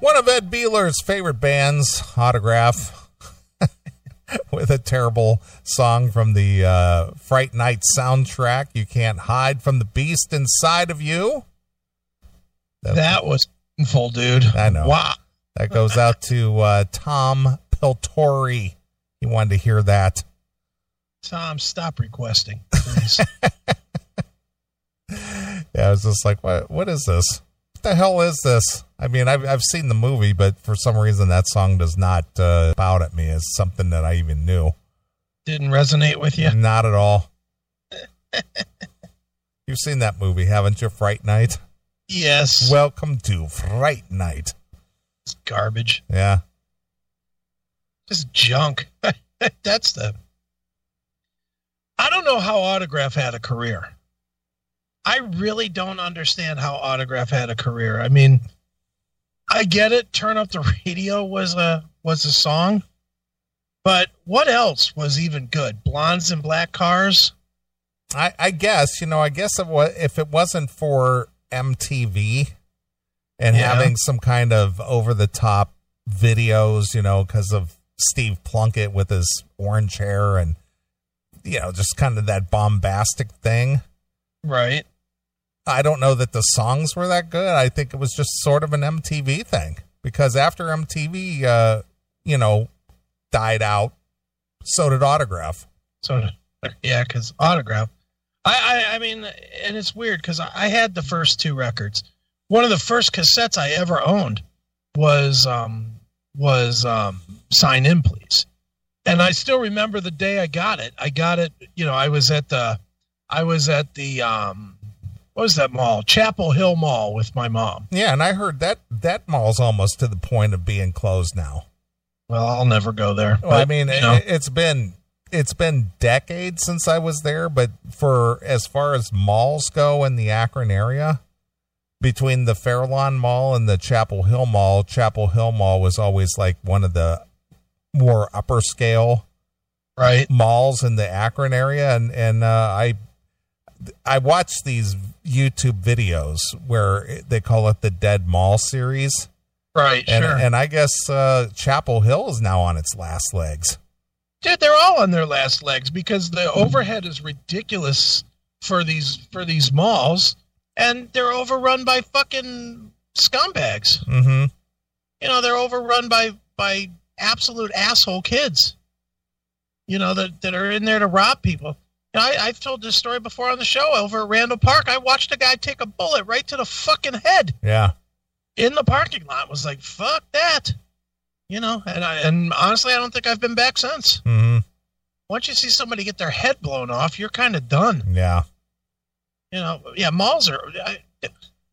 One of Ed Beeler's favorite bands, Autograph, with a terrible song from the uh, Fright Night soundtrack. You can't hide from the beast inside of you. That was full, dude. I know. Wow. That goes out to uh, Tom Piltori. He wanted to hear that. Tom, stop requesting. please. Yeah, I was just like, what? What is this? What the hell is this? I mean, I've I've seen the movie, but for some reason that song does not uh, bout at me as something that I even knew. Didn't resonate with you? Not at all. You've seen that movie, haven't you? Fright Night. Yes. Welcome to Fright Night. It's garbage. Yeah. Just junk. That's the. I don't know how Autograph had a career. I really don't understand how Autograph had a career. I mean, I get it. Turn up the radio was a was a song, but what else was even good? Blondes and black cars. I, I guess you know. I guess it was, if it wasn't for MTV and Yeah. having some kind of over the top videos, you know, because of Steve Plunkett with his orange hair and you know, just kind of that bombastic thing. Right. I don't know that the songs were that good. I think it was just sort of an MTV thing because after MTV, uh, you know, died out, so did Autograph. So yeah, because autograph. I, I I mean, and it's weird because I, I had the first two records. One of the first cassettes I ever owned was um was um Sign In Please, and I still remember the day I got it. I got it. You know, I was at the I was at the um what was that mall? Chapel Hill Mall with my mom. Yeah, and I heard that that mall's almost to the point of being closed now. Well, I'll never go there. Well, I mean, you it, it's been it's been decades since I was there, but for as far as malls go in the Akron area, between the Fairlawn Mall and the Chapel Hill Mall, Chapel Hill Mall was always like one of the more upper scale right? malls in the Akron area, and and uh, I I watched these YouTube videos where they call it the Dead Mall series, Right. and sure. and I guess uh, Chapel Hill is now on its last legs. Dude, they're all on their last legs because the overhead is ridiculous for these for these malls, and they're overrun by fucking scumbags. Mm-hmm. You know, they're overrun by by absolute asshole kids. You know that that are in there to rob people. I, I've told this story before on the show. Over at Randall Park, I watched a guy take a bullet right to the fucking head Yeah. in the parking lot. Was like, fuck that. You know, and I, and honestly, I don't think I've been back since Mm-hmm. once you see somebody get their head blown off, you're kind of done. Yeah. You know, yeah, malls are. I,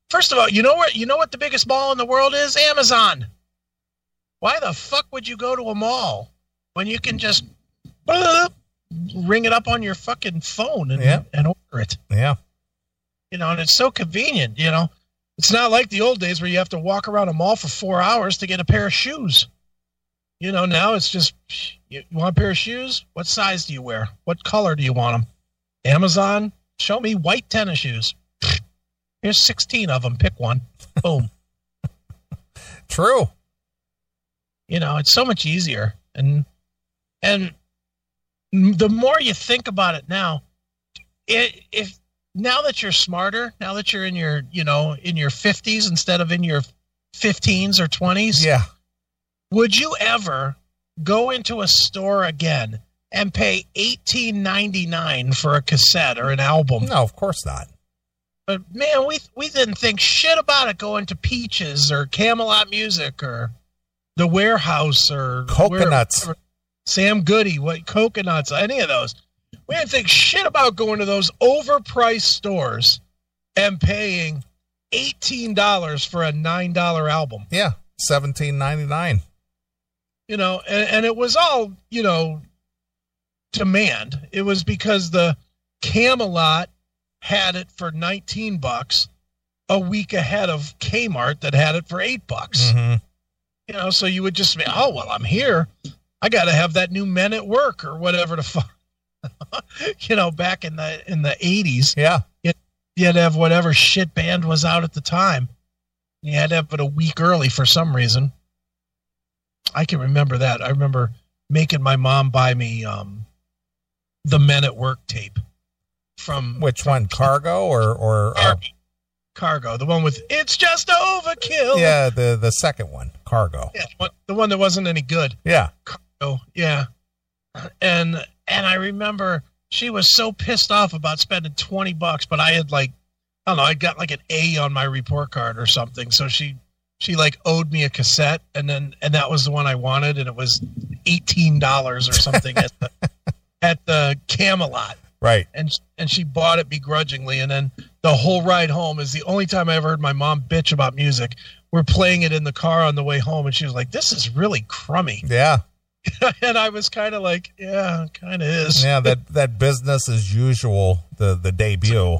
first of all, you know what? You know what the biggest mall in the world is? Amazon. Why the fuck would you go to a mall when you can just ring it up on your fucking phone and, Yeah. and order it? Yeah. You know, and it's so convenient. You know, it's not like the old days where you have to walk around a mall for four hours to get a pair of shoes. You know, now it's just you, you want a pair of shoes? What size do you wear? What color do you want them? Amazon, show me white tennis shoes. Here's 16 of them. Pick one. Boom. True. you know, it's so much easier. And and the more you think about it now, it, if now that you're smarter, now that you're in your, you know, in your 50s instead of in your 15s or 20s, Yeah. would you ever go into a store again and pay 18.99 for a cassette or an album? No, of course not. But man, we we didn't think shit about it going to Peaches or Camelot Music or the Warehouse or Coconuts. where- Sam Goody, what coconuts, any of those. We didn't think shit about going to those overpriced stores and paying eighteen dollars for a nine dollar album. Yeah. Seventeen ninety nine. You know, and, and it was all, you know, demand. It was because the Camelot had it for nineteen bucks a week ahead of Kmart that had it for eight bucks. Mm-hmm. You know, so you would just be, oh well, I'm here. I got to have that new Men at Work or whatever the fuck. you know, back in the in the eighties, Yeah. you had to have whatever shit band was out at the time. You had to have it a week early for some reason. I can remember that. I remember making my mom buy me um, the Men at Work tape from Which from one, Cargo or or uh, Cargo. Cargo, the one with "It's just overkill." yeah, the the second one, Cargo. Yeah, the one that wasn't any good. Yeah, Oh, yeah. And and I remember she was so pissed off about spending 20 bucks, but I had like I don't know, I got like an A on my report card or something. So she she like owed me a cassette and then and that was the one I wanted and it was $18 or something at the at the Camelot right. and and she bought it begrudgingly and then the whole ride home is the only time I ever heard my mom bitch about music. We're playing it in the car on the way home and she was like this is really crummy. Yeah, and I was kind of like, yeah, kind of is. yeah. That that business as usual, the the debut.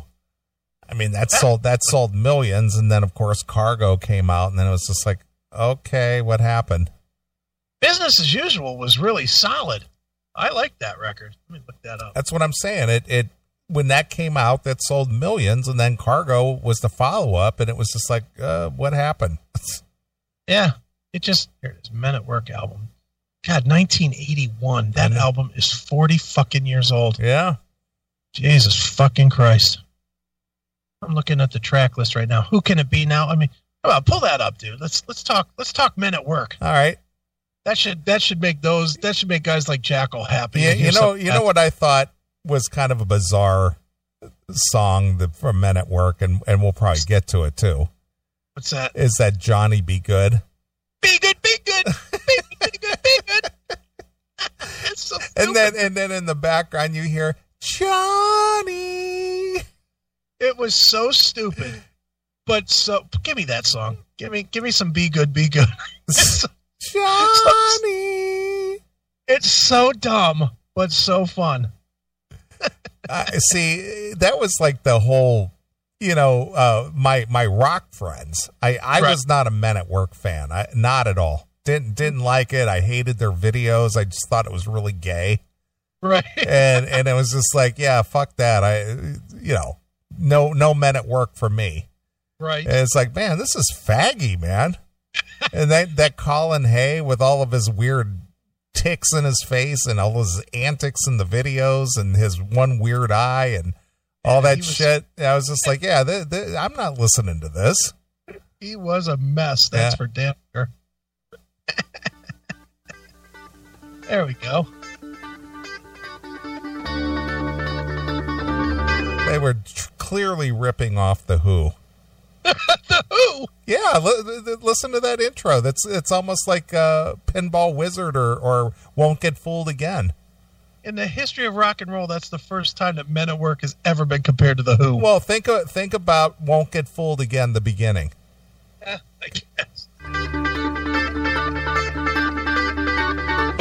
I mean, that sold that sold millions, and then of course Cargo came out, and then it was just like, okay, what happened? Business as usual was really solid. I like that record. Let me look that up. That's what I'm saying. It it when that came out, that sold millions, and then Cargo was the follow up, and it was just like, uh, what happened? Yeah, it just here it is. Men at Work album. God, 1981. That know. album is 40 fucking years old. yeah, Jesus fucking Christ. I'm looking at the track list right now. Who can it be now? I mean, come on, pull that up, dude. Let's let's talk. Let's talk Men at Work. all right. That should that should make those that should make guys like Jackal happy. Yeah, you know, you know what I thought was kind of a bizarre song that, from Men at Work, and and we'll probably get to it too. What's that? Is that Johnny Be good, be good, be good, be good, be good. It's so And then and then in the background you hear Johnny. it was so stupid, but so give me that song. Give me, give me some "Be Good, Be Good." It's Johnny. it's so dumb, but so fun. I see that was like the whole you know uh my my rock friends i i Right. was not a men at work fan i not at all didn't didn't like it i hated their videos i just thought it was really gay Right? and and it was just like yeah fuck that i you know no no men at work for me Right? and it's like man this is faggy man and that that colin hay with all of his weird ticks in his face and all his antics in the videos and his one weird eye and all Yeah, that was- shit. I was just like, yeah, th- th- I'm not listening to this. He was a mess. That's Yeah. for damn sure. there we go. They were tr- clearly ripping off the Who. The Who? Yeah, li- listen to that intro. That's it's almost like uh, Pinball Wizard or or Won't Get Fooled Again. In the history of rock and roll, that's the first time that Men at Work has ever been compared to the Who. Well, think of, think about Won't Get Fooled Again. The beginning. Yeah, I guess.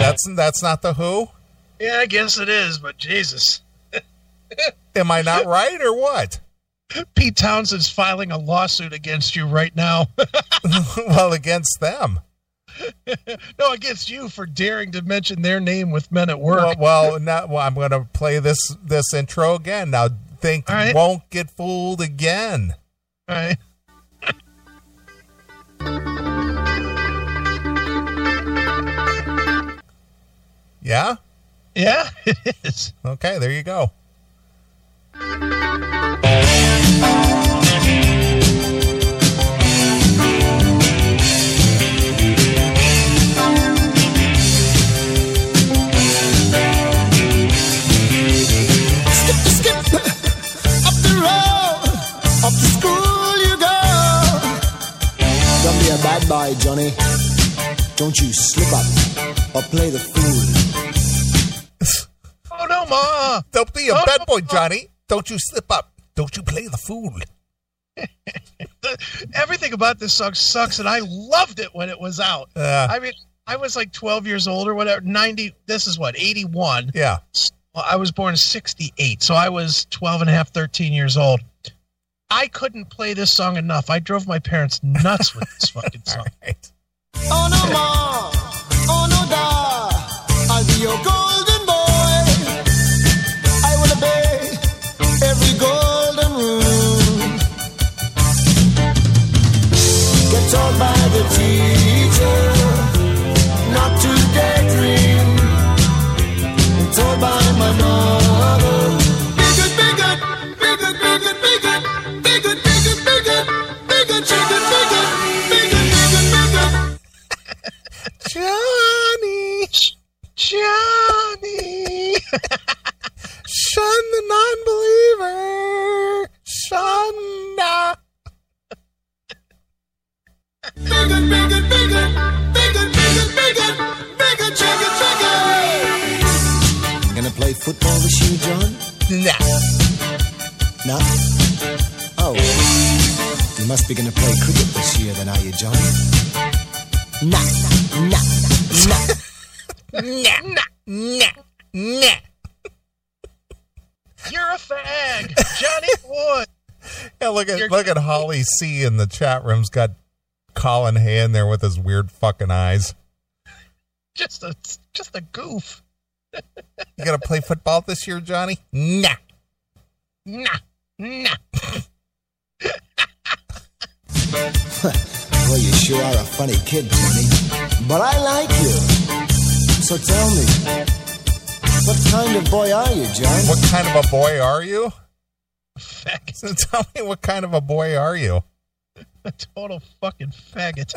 That's that's not the Who. Yeah, I guess it is, but Jesus. Am I not right or what? Pete Townshend's filing a lawsuit against you right now. well, against them. no, against you for daring to mention their name with Men at Work. Well, well, now well, I'm going to play this this intro again. Now think All right. won't get fooled again. right? Yeah. Yeah, it is. Okay. There you go. Skip skip up the road, up to school you go. Don't be a bad boy, Johnny. Don't you slip up or play the fool. Don't be a bad boy. Johnny. Don't you slip up. Don't you play the fool. Everything about this song sucks, and I loved it when it was out. Uh, I mean, I was like 12 years old or whatever. 90. This is what 81. yeah. Well, I was born in 68, so I was 12 and a half, 13 years old. I couldn't play this song enough. I drove my parents nuts with this fucking song. Right. Oh no, ma. Oh no, da. I'll Johnny, Johnny, son the non-believer, son. Bigger, bigger, bigger, bigger, bigger, bigger, bigger, bigger, bigger. Gonna play football with you, John? Nah, nah. Oh, you must be gonna play cricket this year, then, are you, John? Nah, nah, nah. Nah, nah, nah. You're a fag, Johnny Wood. Yeah, look at You're- look at Holly C in the chat room's got Colin Hay in there with his weird fucking eyes. Just a just a goof. You gonna play football this year, Johnny? Nah. Nah, nah. Well, you sure are a funny kid, Johnny. But I like you. So tell me, what kind of boy are you, John? What kind of a boy are you? Faggot. So tell me what kind of a boy are you? A total fucking faggot.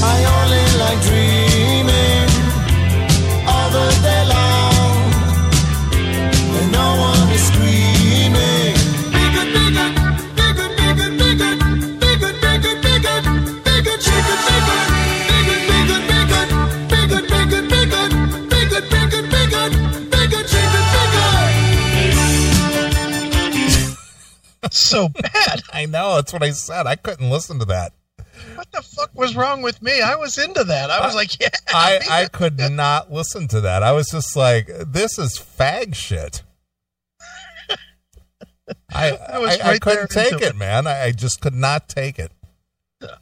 I only like dreaming all the day long. When no one so bad. I know, that's what I said. I couldn't listen to that. What the fuck was wrong with me? I was into that. I was like, yeah. I, I could not listen to that. I was just like, this is fag shit. I I was I, I couldn't take into it, man. I, I just could not take it.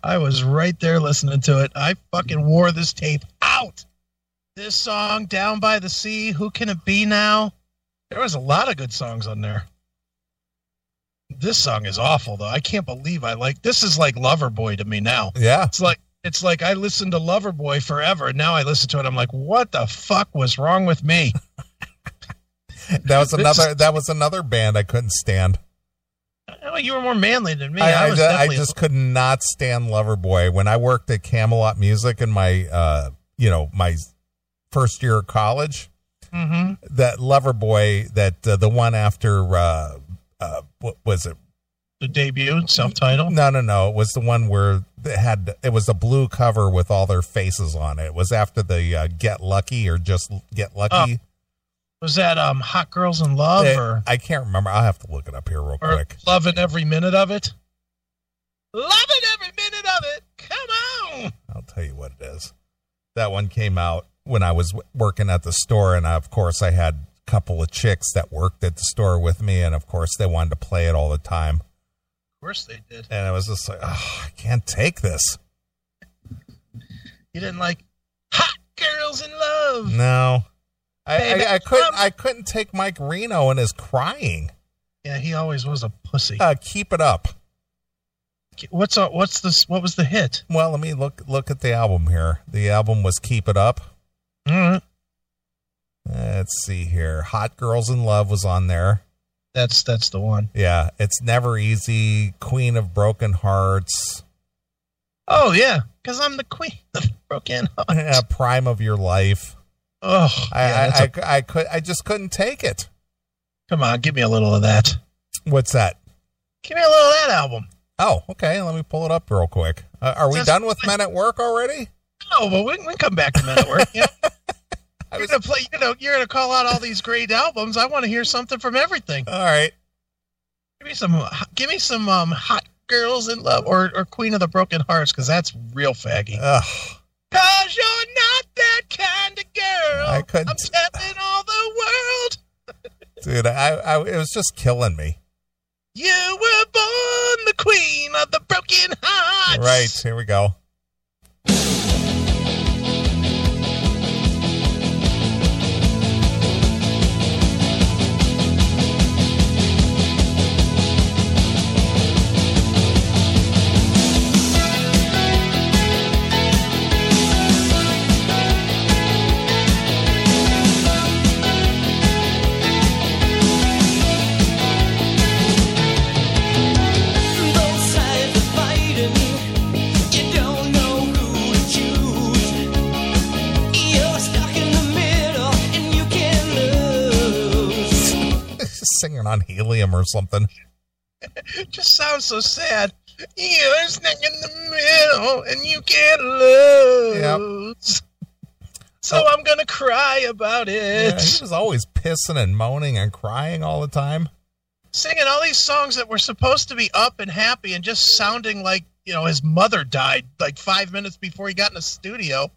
I was right there listening to it. I fucking wore this tape out. This song, Down by the Sea, Who Can It Be Now? There was a lot of good songs on there. This song is awful though. I can't believe I like this is like Loverboy to me now. Yeah. It's like it's like I listened to Loverboy forever and now I listen to it I'm like what the fuck was wrong with me? That was another that was another band I couldn't stand. Oh, you were more manly than me. I, I, I, was I definitely just could not stand Loverboy. When I worked at Camelot Music in my uh you know, my first year of college, Mhm. that Loverboy that uh, the one after uh uh what was it? the debut self-titled. No, no, no. It was the one where it had it was a blue cover with all their faces on it. It was after the uh, Get Lucky or just Get Lucky. Was that um Hot Girls in Love It- or I can't remember. I'll have to look it up here real quick. loving every minute of it. Loving every minute of it. Come on. I'll tell you what it is. That one came out when I was w- working at the store, and I, of course I had couple of chicks that worked at the store with me, and of course they wanted to play it all the time, Of course they did. and I was just like, oh, I can't take this. You didn't like Hot Girls in Love. No, I, I, I couldn't. I couldn't take Mike Reno and his crying. Yeah, he always was a pussy. Uh, keep it up. What's uh, what's this? What was the hit? Well, let me look look at the album here. The album was "Keep It Up." All right. Let's see here. "Hot Girls in Love" was on there. That's that's the one. Yeah, it's never easy. "Queen of Broken Hearts." Oh yeah, because I'm the queen of broken hearts. Yeah, "Prime of Your Life." Oh, I yeah, I, a- I, I could I just couldn't take it. come on, give me a little of that. What's that? Give me a little of that album. Oh, okay. Let me pull it up real quick. Uh, are we That's- done with Men at Work already? Oh, but we, we can come back to Men at Work. Know? I You're was- gonna play. You know, you're gonna call out all these great albums. I want to hear something from everything. All right. Give me some. Give me some um, hot girls in love or or Queen of the Broken Hearts because that's real faggy. Ugh. Cause you're not that kind of girl. I couldn't- I'm telling all the world. dude, I, I it was just killing me. You were born the queen of the broken hearts. Right here we go. Singing on helium or something. It just sounds so sad. You're stuck in the middle and you can't lose. so oh. I'm gonna cry about Yeah, it. he was always pissing and moaning and crying all the time. Singing all these songs that were supposed to be up and happy and just sounding like, you know, his mother died like five minutes before he got in the studio.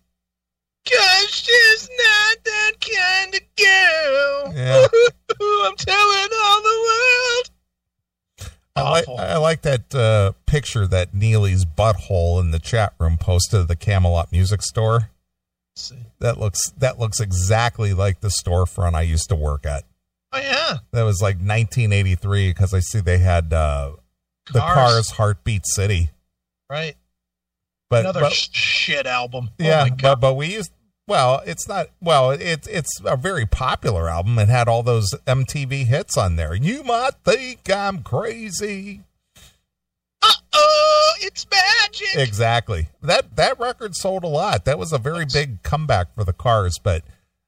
Cause she's not that kind of girl. Yeah. I'm telling all the world. I like Awful. I like that uh, picture that Neeley's butthole in the chat room posted at the Camelot Music Store. Let's see. That looks that looks exactly like the storefront I used to work at. Oh yeah. That was like 1983 because I see they had uh, the Cars. Cars Heartbeat City. Right. But, Another but- shit album. oh yeah, my but but we used well, it's not well, it's it's a very popular album. It had all those MTV hits on there. You might think I'm crazy. Uh oh, it's magic. Exactly. That that record sold a lot. That was a very big comeback for the Cars, but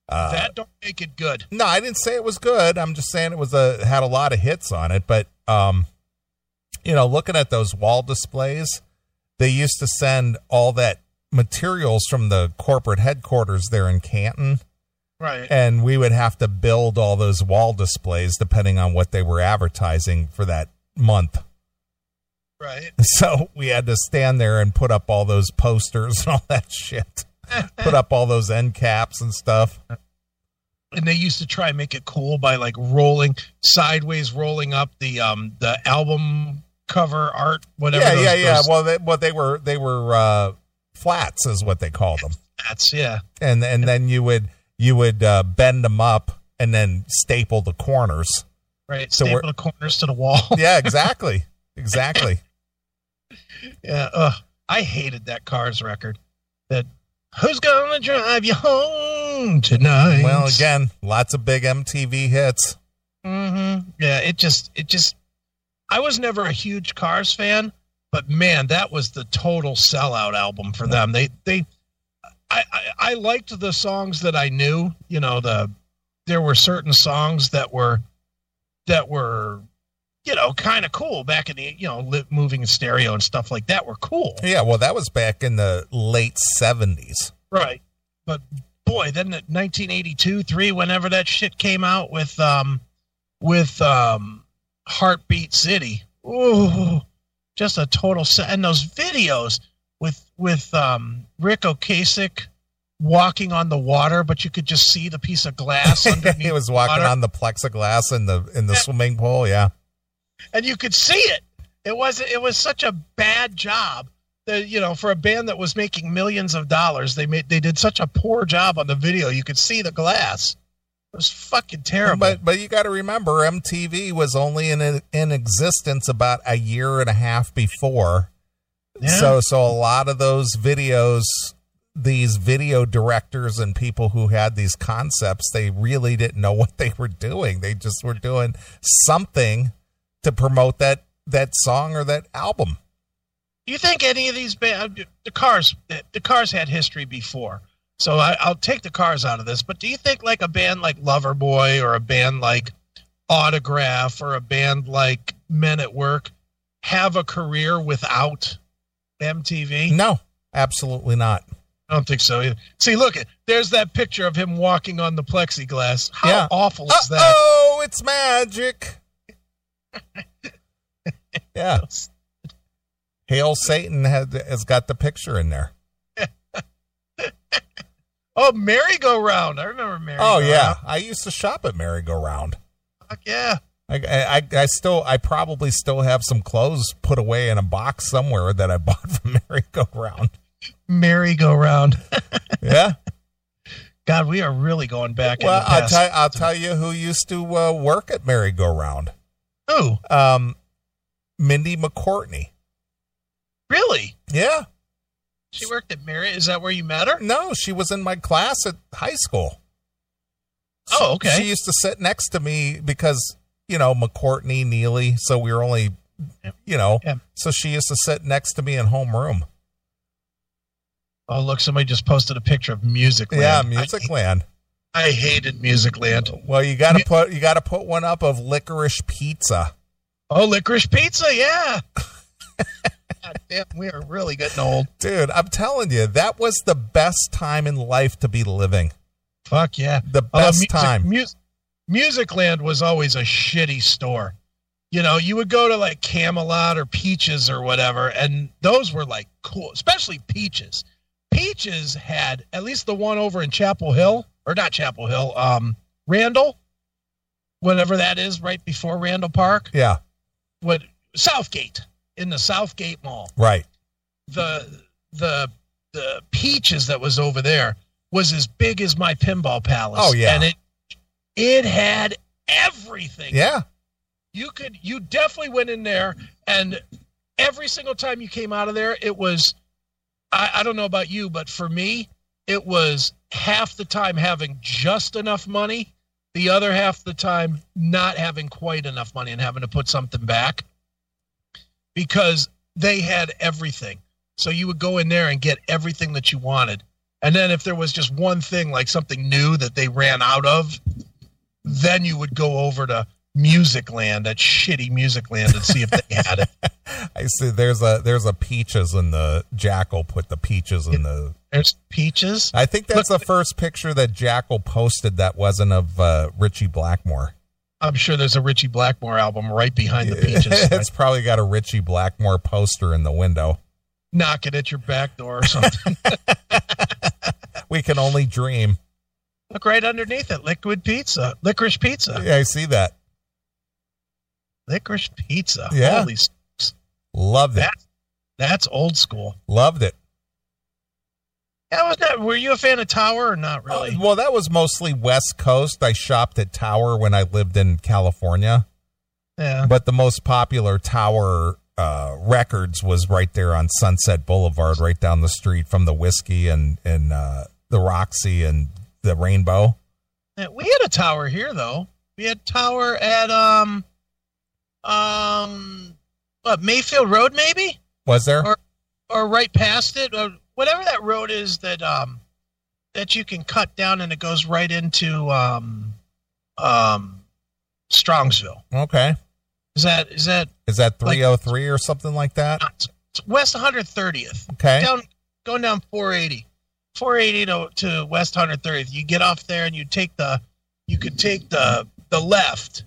uh, that don't make it good. no, I didn't say it was good. I'm just saying it was a had a lot of hits on it. But um, you know, looking at those wall displays, they used to send all that materials from the corporate headquarters there in Canton, Right. and we would have to build all those wall displays depending on what they were advertising for that month. Right. So we had to stand there and put up all those posters and all that shit. put up all those end caps and stuff. and they used to try and make it cool by like rolling sideways rolling up the um the album cover art whatever yeah, those, yeah, yeah. those Well, they, well, they were they were uh, flats, is what they call them, hats, yeah and and then you would you would uh, bend them up and then staple the corners. right So staple we're- the corners to the wall Yeah, exactly, exactly. yeah ugh. i hated that cars record that who's gonna drive you home tonight Well, again, lots of big MTV hits. Mm-hmm. yeah it just it just i was never a huge cars fan but man that was the total sellout album for them. They they I, I i liked the songs that i knew you know the there were certain songs that were that were you know kind of cool back in the you know moving in stereo and stuff like that were cool. Yeah, well, that was back in the late seventies. right. But boy then at 1982 3 whenever that shit came out with um with um heartbeat city. Ooh just a total set and those videos with with um ric ocasek walking on the water but you could just see the piece of glass underneath he was walking water. on the plexiglass in the in the swimming pool. Yeah, and you could see it. It was it was such a bad job that you know for a band that was making millions of dollars, they made they did such a poor job on the video. You could see the glass. It was fucking terrible. But but you got to remember, MTV was only in in existence about a year and a half before. Yeah. So so a lot of those videos, these video directors and people who had these concepts, they really didn't know what they were doing. They just were doing something to promote that that song or that album. Do you think any of these band uh, the cars the cars had history before? So I, I'll take the cars out of this. But do you think like a band like Loverboy or a band like Autograph or a band like Men at Work have a career without MTV? No, absolutely not. I don't think so either. See, look there's that picture of him walking on the plexiglass. How Yeah. awful is that? Oh, it's magic. yeah. Hail Satan had, has got the picture in there. Oh, merry-go-round. I remember merry. Oh yeah, I used to shop at Merry Go Round. Fuck yeah. I, I I still I probably still have some clothes put away in a box somewhere that I bought from Merry Go Round. Merry-go-round. Yeah. God, we are really going back well, in the I'll tell I'll tell you who used to uh, work at Merry Go Round. Who? Um, Mindy McCourtney. Really? Yeah. She worked at Merry. Is that where you met her? No, she was in my class at high school. Oh, okay. She used to sit next to me because, you know, McCourtney, Neeley, so we were only, you know, Yeah. so she used to sit next to me in homeroom. Oh, look, somebody just posted a picture of Musicland. Yeah, I- Musicland. I, hated Musicland. Well, you got to put you got to put one up of licorice pizza. Oh, licorice pizza, yeah. God damn, we are really getting old. Dude, I'm telling you, that was the best time in life to be living. Fuck yeah. The best music, time. Mus- Musicland was always a shitty store. You know, you would go to like Camelot or Peaches or whatever, and those were like cool, especially Peaches. Peaches had at least the one over in Chapel Hill, or not Chapel Hill, um, Randall, whatever that is, right before Randall Park. Yeah, What Southgate in the Southgate Mall. right. The the the Peaches that was over there was as big as my pinball palace. Oh, yeah. and it it had everything. Yeah. you could you definitely went in there and every single time you came out of there it was I, I don't know about you but for me it was half the time having just enough money the other half the time not having quite enough money and having to put something back because they had everything so you would go in there and get everything that you wanted and then if there was just one thing like something new that they ran out of then you would go over to Musicland, that shitty Musicland, and see if they had it. I see there's a there's a peaches in the Jackal put the peaches in the There's peaches. I think that's the first picture that Jackal posted that wasn't of uh, Ritchie Blackmore. I'm sure there's a Ritchie Blackmore album right behind the peaches. it's probably got a Richie Blackmore poster in the window. Knock it at your back door or something. We can only dream. Look right underneath it. Liquid pizza. Licorice pizza. Yeah, I see that. Licorice pizza. Yeah. Holy smokes. Loved it. That, that's old school. Loved it. Yeah, was that were you a fan of Tower or not really? Uh, well, that was mostly West Coast. I shopped at Tower when I lived in California, yeah. but the most popular Tower uh, records was right there on Sunset Boulevard, right down the street from the Whisky and and uh, the Roxy and the Rainbow. Yeah, we had a tower here though. We had tower at um um what Mayfield Road maybe Was there? or or right past it or whatever that road is that um that you can cut down and it goes right into um um Strongsville. Okay. Is that is that Is that Like- 303 or something like that? West 130th? Okay. Down going down 480. 480 to, to West 130th. You get off there and you take the you could take the the left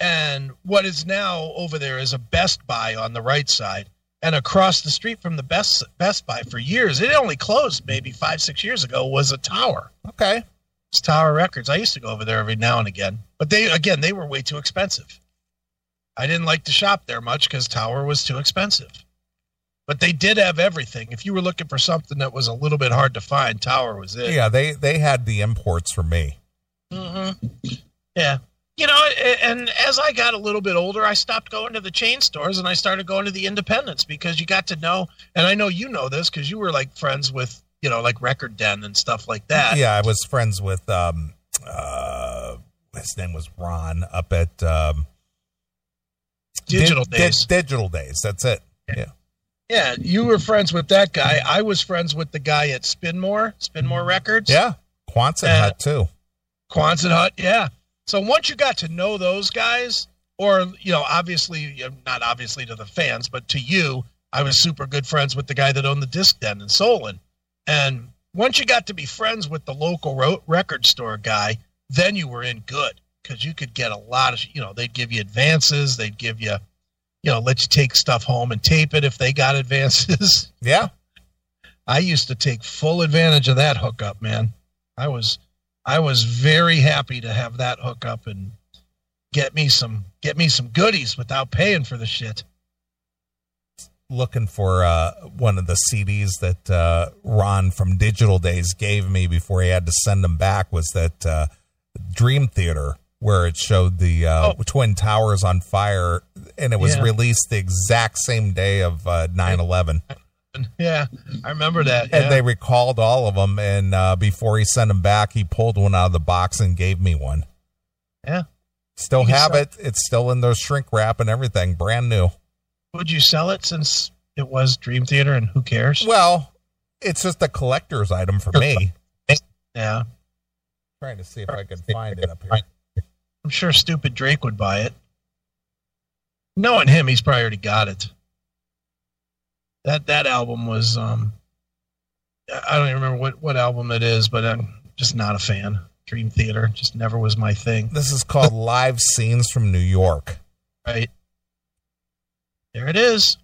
and what is now over there is a Best Buy on the right side. And across the street from the Best Best Buy for years, it only closed maybe five, six years ago, was a tower. Okay. It's Tower Records. I used to go over there every now and again. But they again they were way too expensive. I didn't like to shop there much because Tower was too expensive. But they did have everything. If you were looking for something that was a little bit hard to find, Tower was it. Yeah, they they had the imports for me. Mm-hmm. Yeah. You know, and as I got a little bit older, I stopped going to the chain stores and I started going to the independents because you got to know, and I know you know this because you were like friends with, you know, like Record Den and stuff like that. Yeah, I was friends with um uh his name was Ron up at um Digital Di- Di- days. digital days. That's it. Yeah. Yeah, you were friends with that guy. I was friends with the guy at Spinmore, Spinmore Records. Yeah. Quonset Hut too. Quonset Hut, yeah. So once you got to know those guys, or you know, obviously, not obviously to the fans, but to you, I was super good friends with the guy that owned the disc den in Solon. And once you got to be friends with the local ro- record store guy, then you were in good because you could get a lot of, you know, they'd give you advances, they'd give you, you know, let you take stuff home and tape it if they got advances. Yeah. I used to take full advantage of that hookup, man. I was I was very happy to have that hookup and get me some get me some goodies without paying for the shit. Looking for uh one of the CDs that uh Ron from Digital Days gave me before he had to send them back was that uh Dream Theater where it showed the uh Oh. Twin Towers on fire and it was Yeah. released the exact same day of uh 9/11. Yeah, I remember that. and yeah. they recalled all of them and uh, before he sent them back he pulled one out of the box and gave me one yeah. still You have sell- it it's still in their shrink wrap and everything brand new Would you sell it since it was Dream Theater and who cares? well it's just a collector's item for me Yeah, trying to see if i can find it up here I'm sure stupid Drake would buy it. Knowing him, he's probably already got it. That that album was um I don't even remember what what album it is, but I'm just not a fan. Dream Theater just never was my thing. This is called Live Scenes from New York. Right. There it is.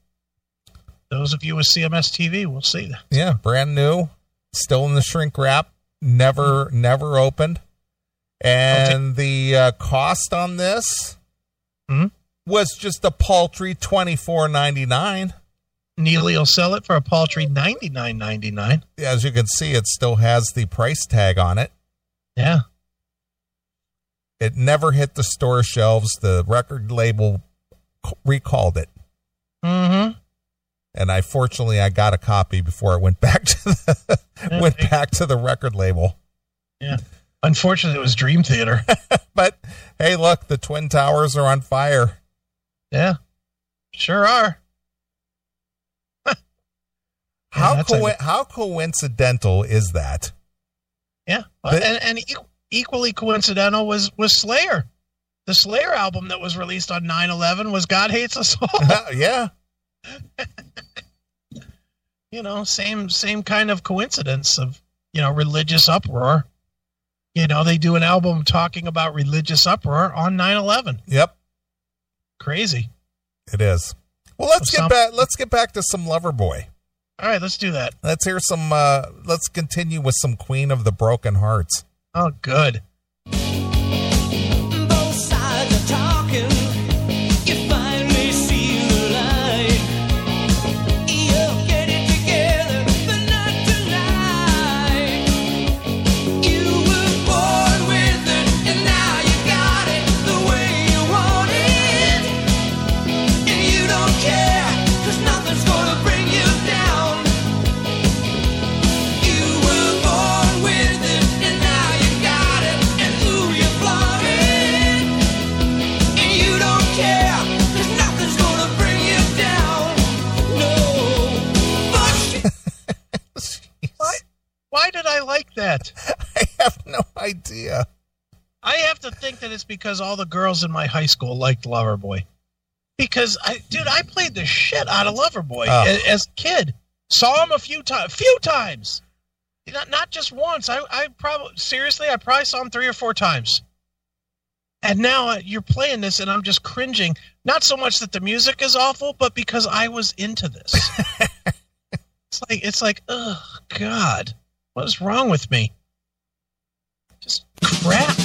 Those of you with CMS TV will see that. Yeah, brand new, still in the shrink wrap, never never opened. And the uh, cost on this Mhm. was just a paltry twenty four ninety nine. Neeley will sell it for a paltry ninety nine ninety nine. As you can see, it still has the price tag on it. Yeah. It never hit the store shelves. The record label recalled it, Mm-hmm. and I fortunately I got a copy before it went back to the went back to the record label. Yeah. Unfortunately, it was Dream Theater. But hey, look, the twin towers are on fire. yeah. Sure are. How co- a- how coincidental is that? Yeah. But- and and e- equally coincidental was was Slayer. The Slayer album that was released on 9/11 was God Hates Us All. yeah, you know, same same kind of coincidence of, you know, religious uproar. You know, they do an album talking about religious uproar on 9/11. yep, Crazy. it is. Well, let's So get some- back. Let's get back to some Loverboy. All right, let's do that. Let's hear some. Uh, let's continue with some Queen of the Broken Hearts. Oh, good. Why did I like that? I have no idea. I have to think that it's because all the girls in my high school liked Loverboy. Because I, dude, I played the shit out of Loverboy Oh. as a kid. Saw him a few times, few times, not not just once. I, I probably seriously, I probably saw him three or four times. And now uh, you're playing this, and I'm just cringing. Not so much that the music is awful, but because I was into this. it's like it's like, oh God, what is wrong with me? Just crap.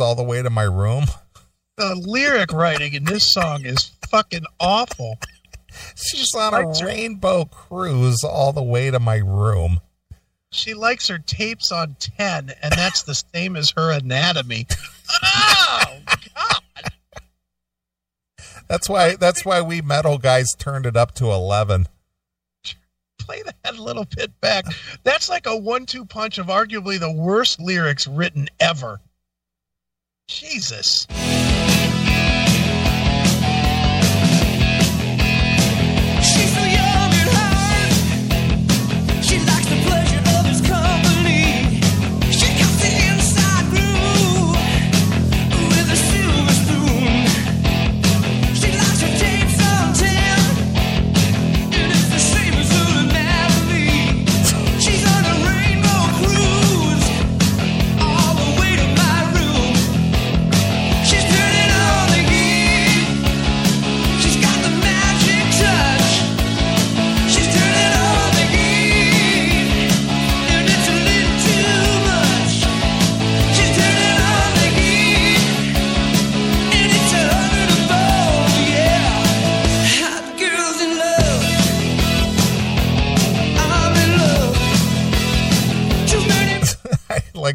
All the way to my room. the lyric writing in this song is fucking awful. She's on a her- rainbow cruise all the way to my room. She likes her tapes on 10, and that's the same as her anatomy. Oh, God. That's why. That's why we metal guys turned it up to eleven. Play that a little bit back. That's like a one two punch of arguably the worst lyrics written ever. Jesus.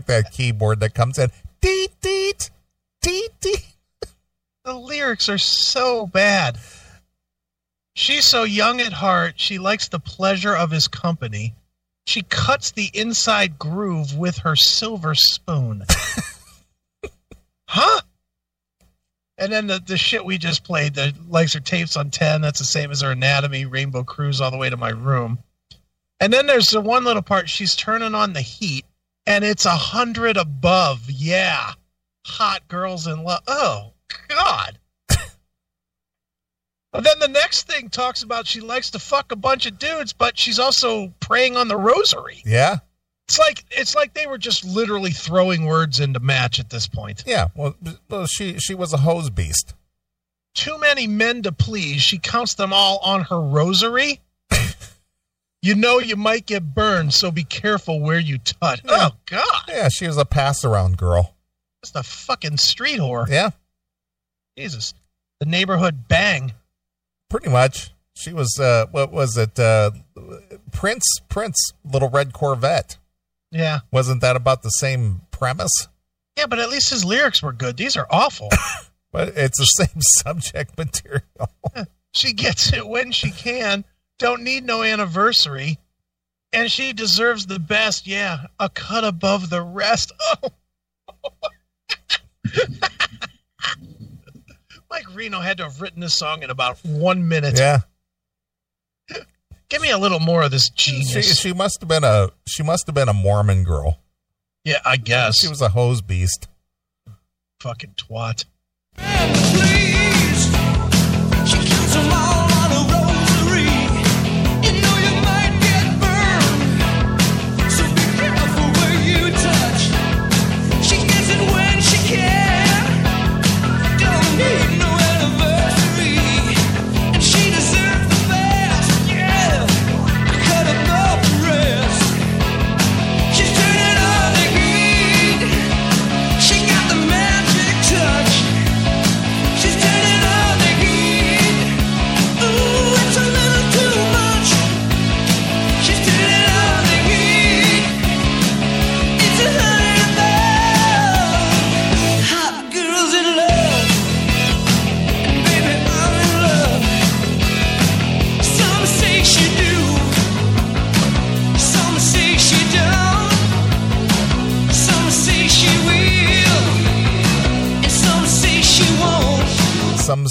That keyboard that comes in. Deet deet deet deet. The lyrics are so bad. She's so young at heart, she likes the pleasure of his company. She cuts the inside groove with her silver spoon. huh? And then the, the shit we just played, the likes her tapes on 10, that's the same as her anatomy, Rainbow Cruise all the way to my room. And then there's the one little part, she's turning on the heat, and it's a hundred above. Yeah. Hot girls in love. Oh, God. And then the next thing talks about she likes to fuck a bunch of dudes, but she's also praying on the rosary. Yeah, It's like it's like they were just literally throwing words into match at this point. yeah. Well, well, she she was a hose beast. Too many men to please. She counts them all on her rosary. You know you might get burned, so be careful where you touch. Yeah. Oh God, Yeah, she was a pass around girl. just a fucking street whore. Yeah, Jesus, the neighborhood bang. pretty much. She was uh what was it? Uh Prince Prince Little Red Corvette. Yeah, Wasn't that about the same premise? yeah, but at least his lyrics were good. These are awful. But it's the same subject material. She gets it when she can. Don't need no anniversary. And she deserves the best. Yeah, a cut above the rest. Oh. Mike Reno had to have written this song in about one minute. Yeah. Give me a little more of this She genius. she must have been a she must have been a Mormon girl. yeah, I guess. She was a hose beast. fucking twat.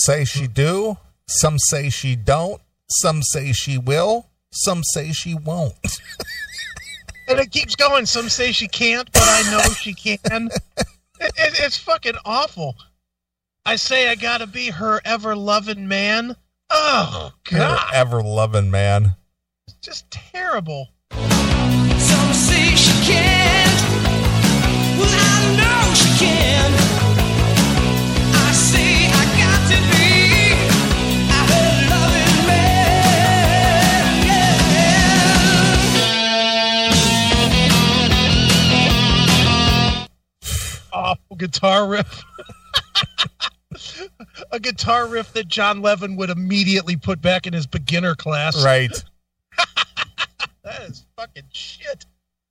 Say she do, some say she don't, some say she will, some say she won't. And it keeps going. Some say she can't, but I know she can. It, it, it's fucking awful. I say I gotta be her ever loving man. Oh God, Ever loving man. It's just terrible. Some say she can't. Well, I know she can. Awful guitar riff. A guitar riff that John Levin would immediately put back in his beginner class. Right. That is fucking shit.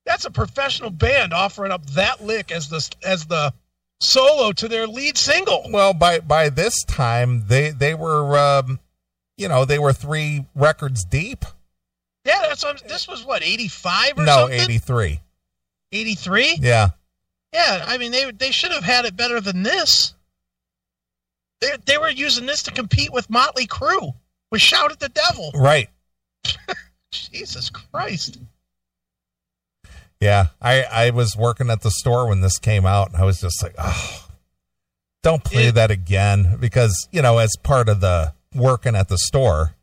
That's a professional band offering up that lick as the as the solo to their lead single. Well, by by this time they they were um you know, they were 3 records deep. Yeah, that's what, this was what eighty five or No, something. 83. Eighty three. Yeah. Yeah, I mean they they should have had it better than this. They they were using this to compete with Motley Crue with "Shout at the Devil." Right. Jesus Christ! Yeah. I I was working at the store when this came out and I was just like, "Oh, don't play Yeah. that again because, you know, as part of the working at the store,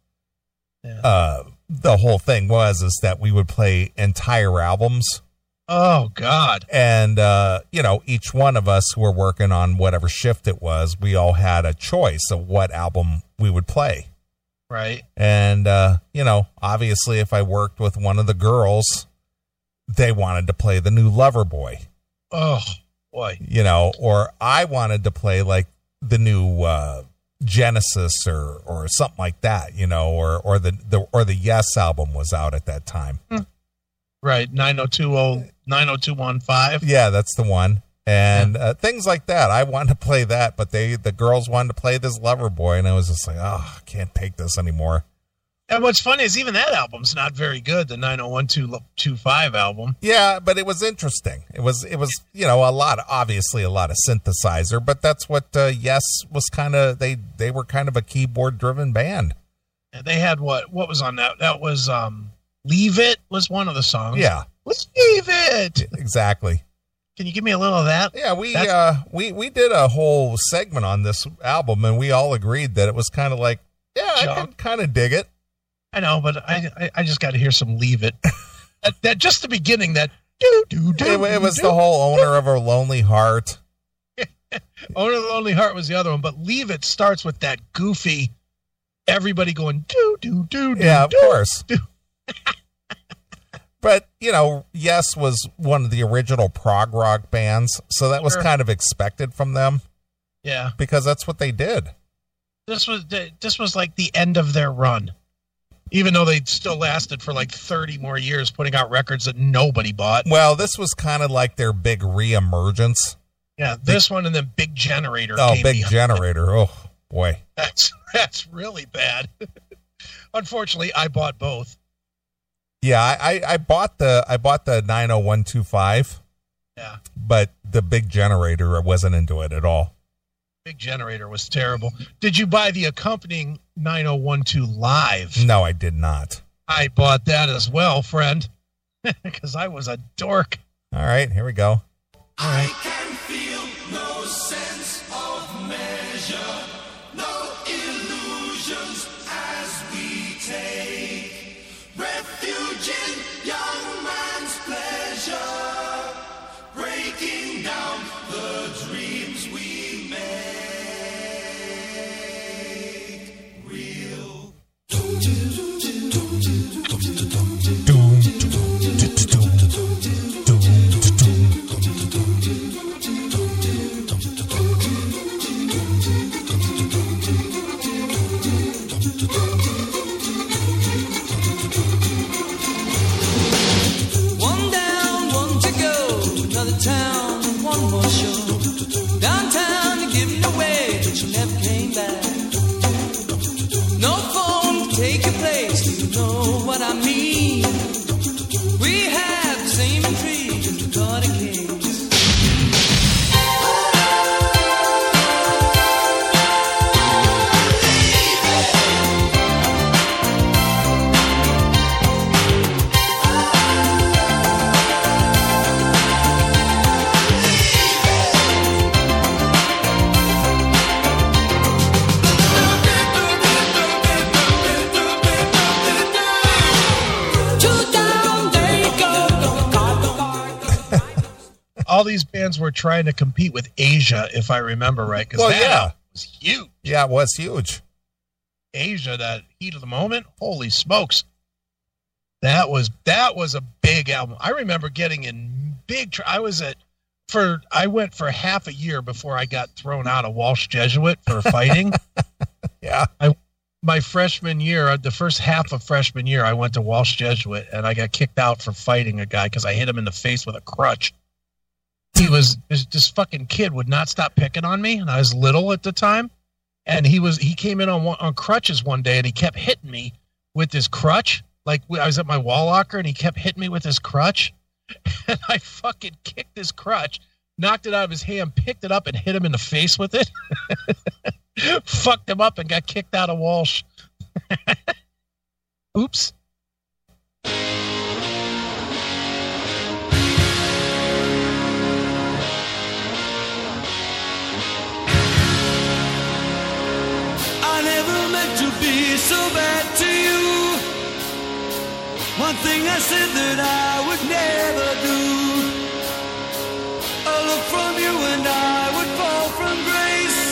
Yeah. uh the whole thing was is that we would play entire albums Oh God! and uh you know each one of us who were working on whatever shift it was we all had a choice of what album we would play Right? and uh you know obviously if i worked with one of the girls they wanted to play the new Loverboy Oh boy! you know or i wanted to play like the new uh genesis or or something like that you know or or the, the or the yes album was out at that time Right, 90210 90215. Yeah, that's the one. And uh, things like that. I wanted to play that, but they the girls wanted to play this Loverboy, and I was just like, oh, I can't take this anymore. And what's funny is even that album's not very good, the 90125 album. Yeah, but it was interesting. It was it was you know a lot, obviously a lot of synthesizer, but that's what uh, Yes was kind of. They they were kind of a keyboard driven band. And they had what what was on that? That was um Leave It was one of the songs. Yeah, Let's Leave It. exactly. Can you give me a little of that? Yeah, we That's- uh we we did a whole segment on this album, and we all agreed that it was kind of like, yeah, I Junk. can kind of dig it. I know, but I I, I just got to hear some Leave It. that, that just the beginning that do do do. It, it was the whole owner of a lonely heart. Owner of the Lonely Heart was the other one, but Leave It starts with that goofy everybody going do do do do. Yeah, of do. course. But you know, Yes was one of the original prog rock bands, so that was Sure. kind of expected from them Yeah. because that's what they did. this was this was like the end of their run even though they still lasted for like 30 more years putting out records that nobody bought Well, this was kind of like their big reemergence. yeah this one and then big generator Oh, came big behind. generator. Oh boy. that's that's really bad unfortunately i bought both Yeah, I, I, I bought the I bought the nine oh one two five, yeah but the big generator I wasn't into it at all. big generator was terrible did you buy the accompanying 9012 live No, I did not. i bought that as well friend because i was a dork All right, here we go. all right trying to compete with Asia, if I remember right. Because Well, that yeah. was huge. Yeah, it was huge. Asia, that heat of the moment. Holy smokes, that was that was a big album. I remember getting in big. Tr- I was at for I went for half a year before I got thrown out of Walsh Jesuit for fighting. Yeah. My freshman year, uh, the first half of freshman year, I went to Walsh Jesuit and I got kicked out for fighting a guy because I hit him in the face with a crutch. He was this, fucking kid would not stop picking on me, and I was little at the time. And he was he came in on on crutches one day, and he kept hitting me with his crutch. Like I was at my wall locker, and he kept hitting me with his crutch, and I fucking kicked his crutch, knocked it out of his hand, picked it up, and hit him in the face with it. Fucked him up and got kicked out of Walsh. Oops. So bad to you. One thing I said that I would never do. A look from you and I would fall from grace.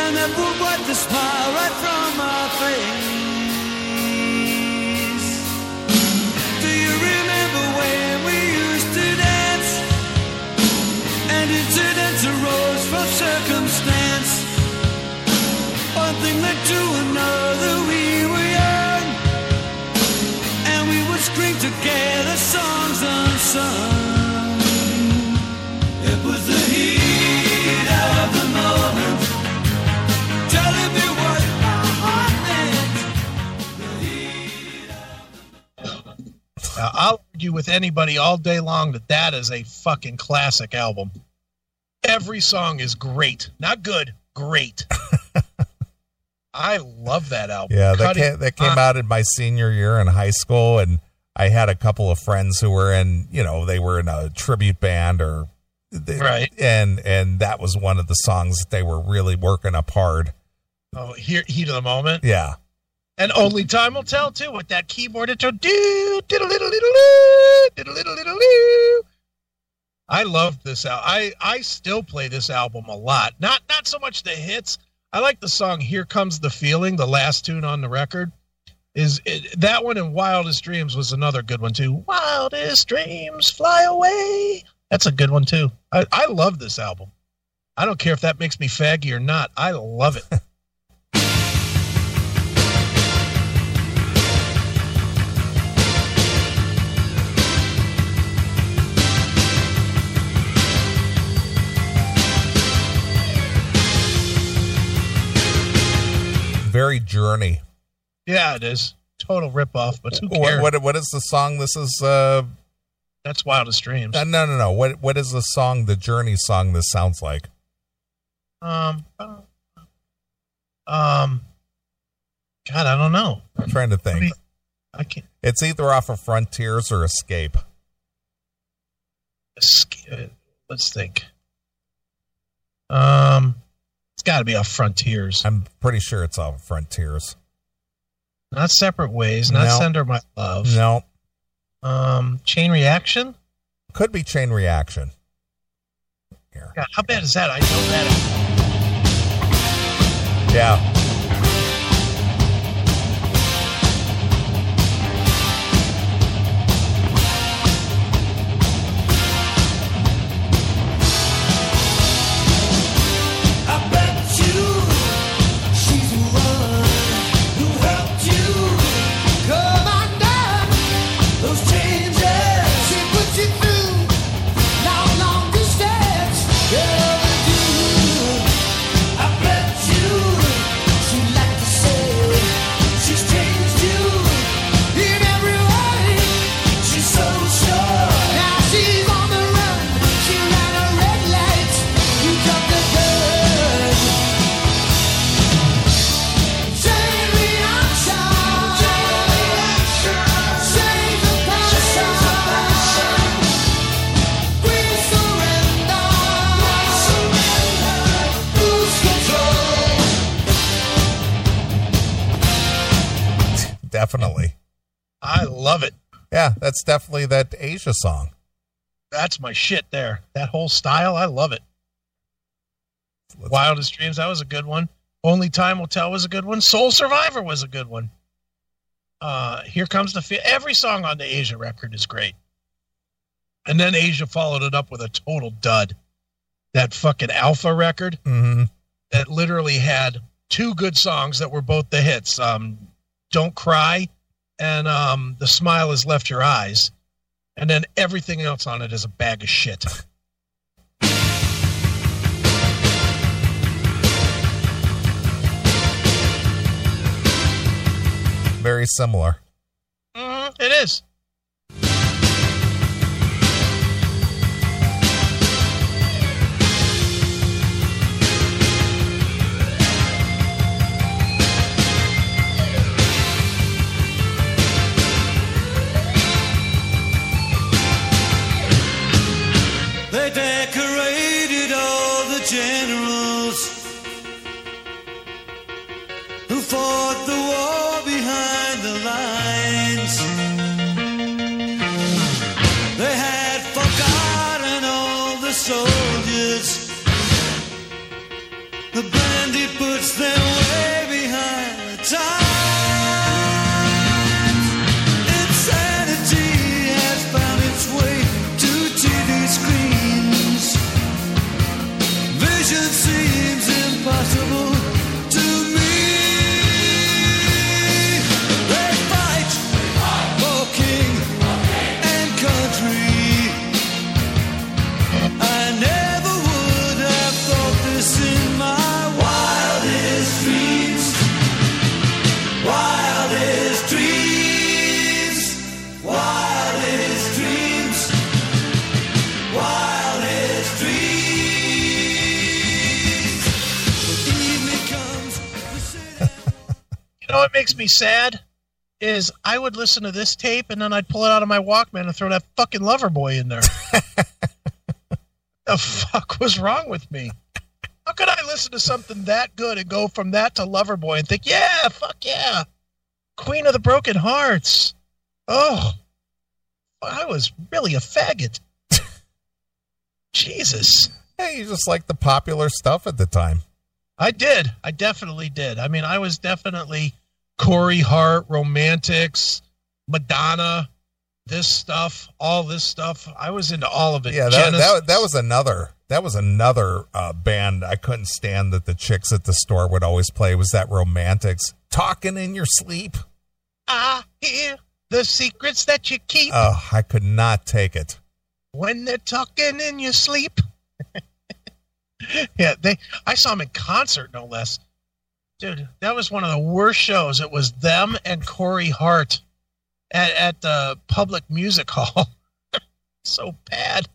And that would wipe the smile right from my face. I'll argue with anybody all day long that that is a fucking classic album. Every song is great, not good, great. I love that album. Yeah, that came, that came out in my senior year in high school, and I had a couple of friends who were in, you know, they were in a tribute band or, they- Right. and and that was one of the songs that they were really working up hard. Oh, here, heat of the moment. Yeah, And only time will tell too with that keyboard intro. Do diddle diddle diddle doo, diddle diddle diddle doo. I loved this album. I I still play this album a lot. Not not so much the hits. I like the song "Here Comes the Feeling," the last tune on the record. Is it, that one and "Wildest Dreams" was another good one too. Wildest dreams fly away. That's a good one too. I, I love this album. I don't care if that makes me faggy or not. I love it. very journey. Yeah, it is. Total ripoff, but who cares? What, what what is the song? This is uh, That's Wildest Dreams. uh no no no. What what is the song? The Journey song. This sounds like. Um, um, God, I don't know. I'm trying to I think. mean, I can't. It's either off of Frontiers or Escape. esca- uh, Let's think. Um, it's got to be off Frontiers, I'm pretty sure it's off of Frontiers. Not Separate Ways, not No. Send Her My Love. No, Um, Chain Reaction. could be Chain Reaction. Here. God, how bad is that? I know that. Yeah. Yeah, that's definitely that Asia song. That's my shit there. That whole style, I love it. Let's- Wildest Dreams, that was a good one. Only Time Will Tell was a good one. Soul Survivor was a good one. Uh, Here Comes the Fe- Every song on the Asia record is great. And then Asia followed it up with a total dud. That fucking Alpha record Mhm. that literally had two good songs that were both the hits. Um, Don't Cry and um, The Smile Has Left Your Eyes. And then everything else on it is a bag of shit. Very similar. Mhm, it is. What makes me sad is I would listen to this tape and then I'd pull it out of my Walkman and throw that fucking Loverboy in there. the fuck was wrong with me? How could I listen to something that good and go from that to Loverboy and think, yeah, fuck yeah, Queen of the Broken Hearts? Oh, I was really a faggot. Jesus. Hey, you just like the popular stuff at the time. I did. I definitely did. I mean, I was definitely Corey Hart, Romantics, Madonna, this stuff, all this stuff. I was into all of it. Yeah, that, that that was another that was another uh, band I couldn't stand that the chicks at the store would always play was that Romantics talking in your sleep. I hear the secrets that you keep Oh, I could not take it. when they're talking in your sleep. yeah, they. I saw them in concert, no less. Dude, that was one of the worst shows. It was them and Corey Hart at, at the public music hall. so bad.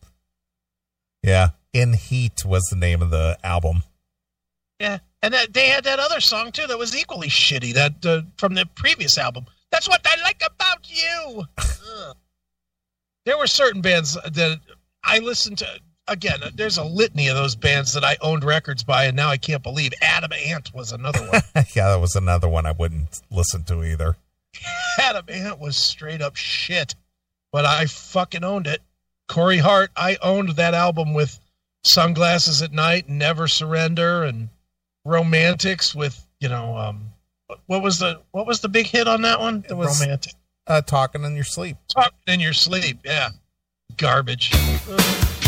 Yeah, In Heat was the name of the album. Yeah, and that, they had that other song too that was equally shitty. That uh, from the previous album. That's what I like about you. There were certain bands that I listened to. Again, there's a litany of those bands that I owned records by, and now I can't believe Adam Ant was another one. yeah, that was another one I wouldn't listen to either. Adam Ant was straight up shit, but I fucking owned it. Corey Hart, I owned that album with Sunglasses at Night, and Never Surrender, and Romantics with you know um, what- what was the what was the big hit on that one? It was- Romantic. Uh, talking in your sleep. Talking in your sleep, yeah, garbage.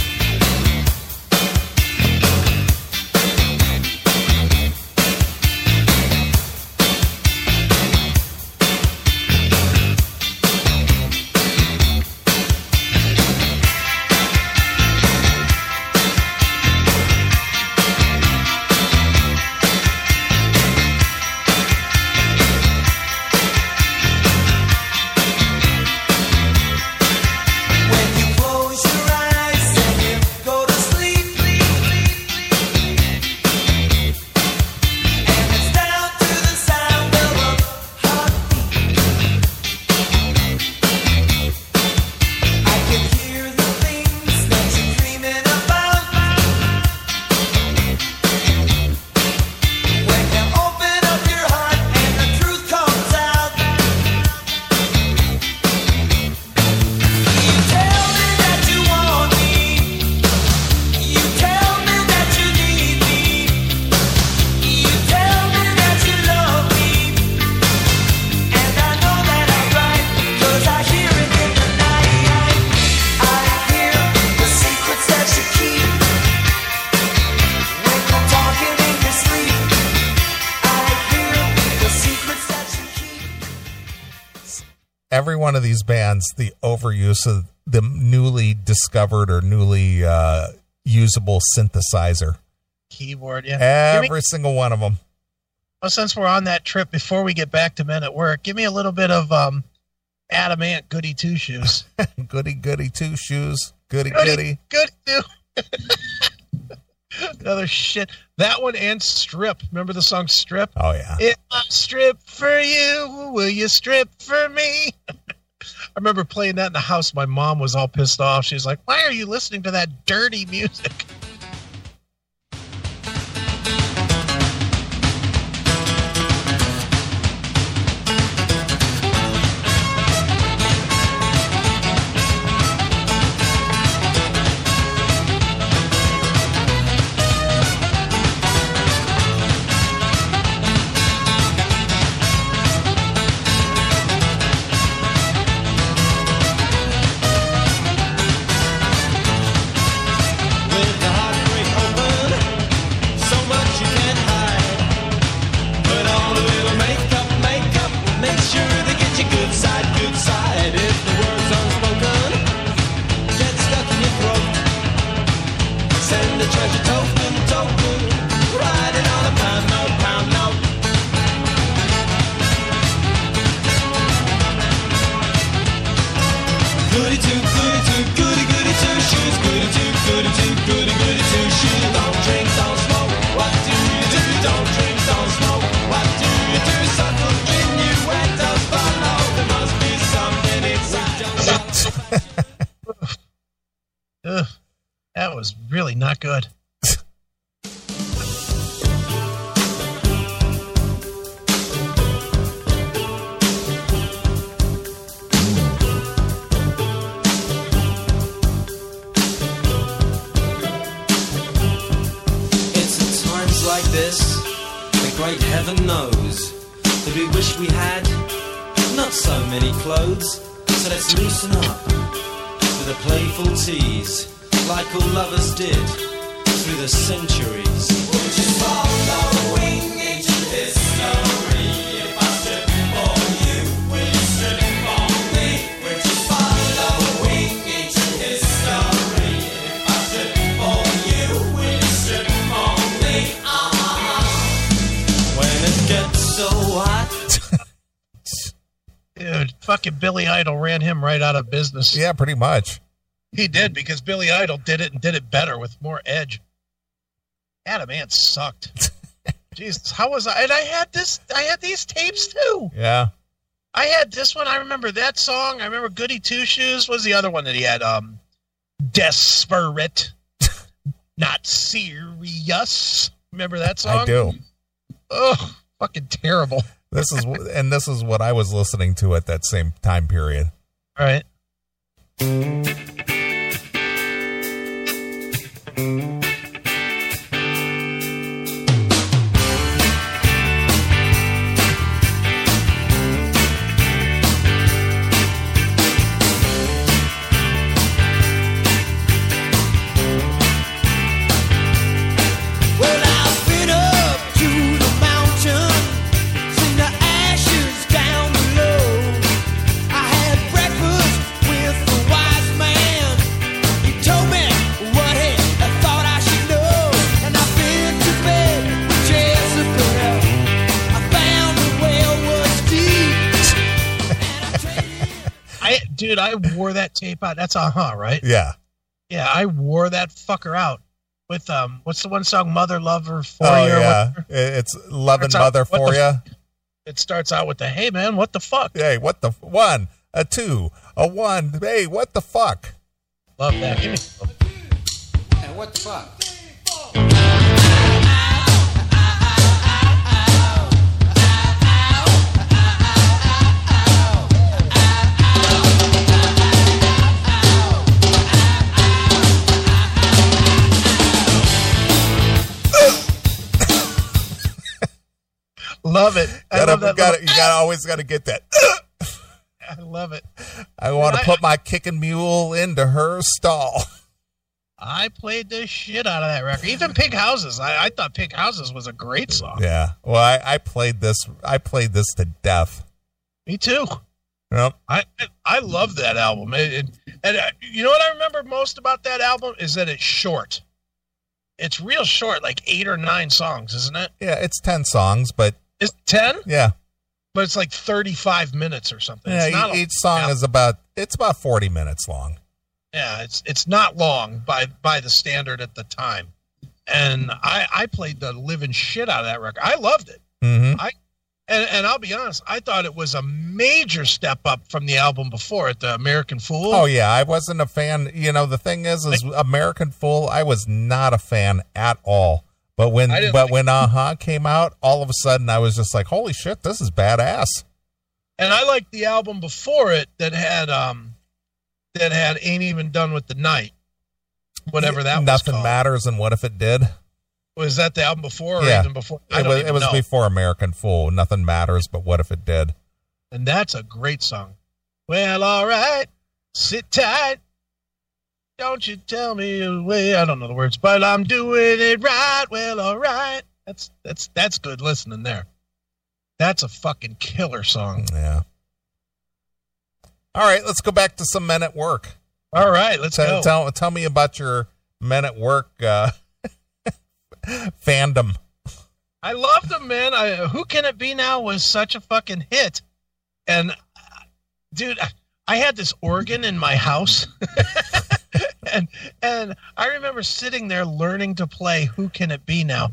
bands, the overuse of the newly discovered or newly uh, usable synthesizer. Keyboard, yeah. Give me- Every single one of them. well, since we're on that trip, before we get back to Men at Work, give me a little bit of um, Adam Ant Goody Two Shoes. goody goody two shoes. Goody Goody, goody. goody two. Another shit. That one and Strip. Remember the song Strip? Oh yeah. If I strip for you, will you strip for me? I remember playing that in the house. My mom was all pissed off. She's like, Why are you listening to that dirty music? Was really not good. It's at times like this, the great heaven knows, that we wish we had not so many clothes. So let's loosen up with a playful tease, like all lovers did through the centuries. Would you following ancient history if I stood for you? Will you stood for me? Would you following ancient history if I stood for you? Will you stood for me? Ah. When it gets so hot. Dude, fucking Billy Idol ran him right out of business. Yeah, pretty much. He did because Billy Idol did it and did it better with more edge. Adam Ant sucked. Jesus, how was I? And I had this. I had these tapes too. Yeah. I had this one. I remember that song. I remember Goody Two Shoes. What was the other one that he had? Um, Desperate, not serious. Remember that song? I do. Oh, fucking terrible. This is and this is what I was listening to at that same time period. All right. Well, dude, I wore that tape out. That's uh huh, right? Yeah. Yeah, I wore that fucker out with um, what's the one song, Mother Lover for Oh You? or yeah. It's love and Starts out- mother what for the you. It starts out with the Hey man, what the fuck? Hey, what the one, a two, a one. Hey, what the fuck? Love that. Give me. And what the fuck? Love it. I Gotta, love that. gotta, little- you gotta always gotta get that. I love it. I want to put my kicking mule into her stall. I played the shit out of that record. Even Pink Houses. I, I thought Pink Houses was a great song. Yeah. Well, I, I played this. I played this to death. Me too. Yep. I I- I love that album. It, it- and uh, you know what I remember most about that album is that it's short. It's real short, like eight or nine songs, isn't it? Yeah, it's ten songs, but It's ten, yeah, but it's like thirty-five minutes or something. yeah. it's not e- a- each song yeah. is about it's about forty minutes long. Yeah, it's it's not long by by the standard at the time. And I I played the living shit out of that record. I loved it. Mm-hmm. And and I'll be honest, I thought it was a major step up from the album before it, the American Fool. Oh yeah, I wasn't a fan. You know, the thing is, is American Fool. I was not a fan at all. But when but like- when huh came out, all of a sudden I was just like, holy shit, this is badass. And I liked the album before it that had um that had Ain't Even Done with the Night. Whatever that Nothing matters, and what if it did? Was that the album before or Yeah. even before? It was it was know. before American Fool. Nothing matters, but what if it did? And that's a great song. Well, all right, sit tight. Don't you tell me away. I don't know the words, but I'm doing it right. Well, all right. That's that's that's good listening there. That's a fucking killer song. Yeah. All right, let's go back to some men at work. All right, let's Tell, go. tell, tell me about your men at work uh, fandom. I loved them, man. I, Who Can It Be Now was such a fucking hit. And, uh, dude, I, I had this organ in my house. and and I remember sitting there learning to play Who Can It Be Now.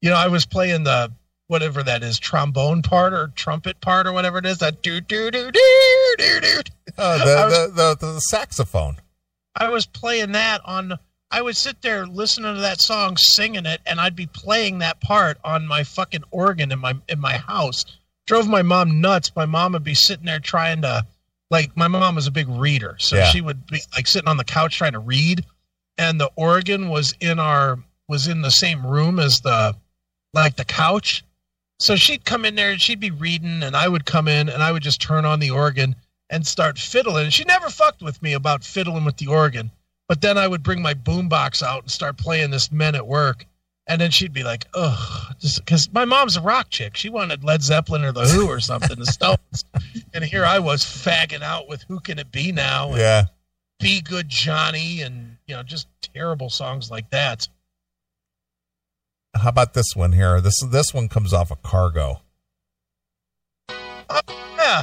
You know, I was playing the whatever that is, trombone part or trumpet part or whatever it is, that do do do do do do. Oh, the, the, the, the saxophone. I was playing that on I would sit there listening to that song, singing it, and I'd be playing that part on my fucking organ in my in my house. Drove my mom nuts. My mom would be sitting there trying to, like, my mom was a big reader, so Yeah. she would be like sitting on the couch trying to read, and the organ was in our was in the same room as the like the couch. So she'd come in there and she'd be reading, and I would come in and I would just turn on the organ and start fiddling. And she never fucked with me about fiddling with the organ. But then I would bring my boombox out and start playing this Men at Work. And then she'd be like, ugh, just because my mom's a rock chick. She wanted Led Zeppelin or The Who or something, the Stones. And here I was fagging out with Who Can It Be Now? Yeah. Be Good Johnny and, you know, just terrible songs like that. How about this one here? This this one comes off of Cargo. Oh, yeah.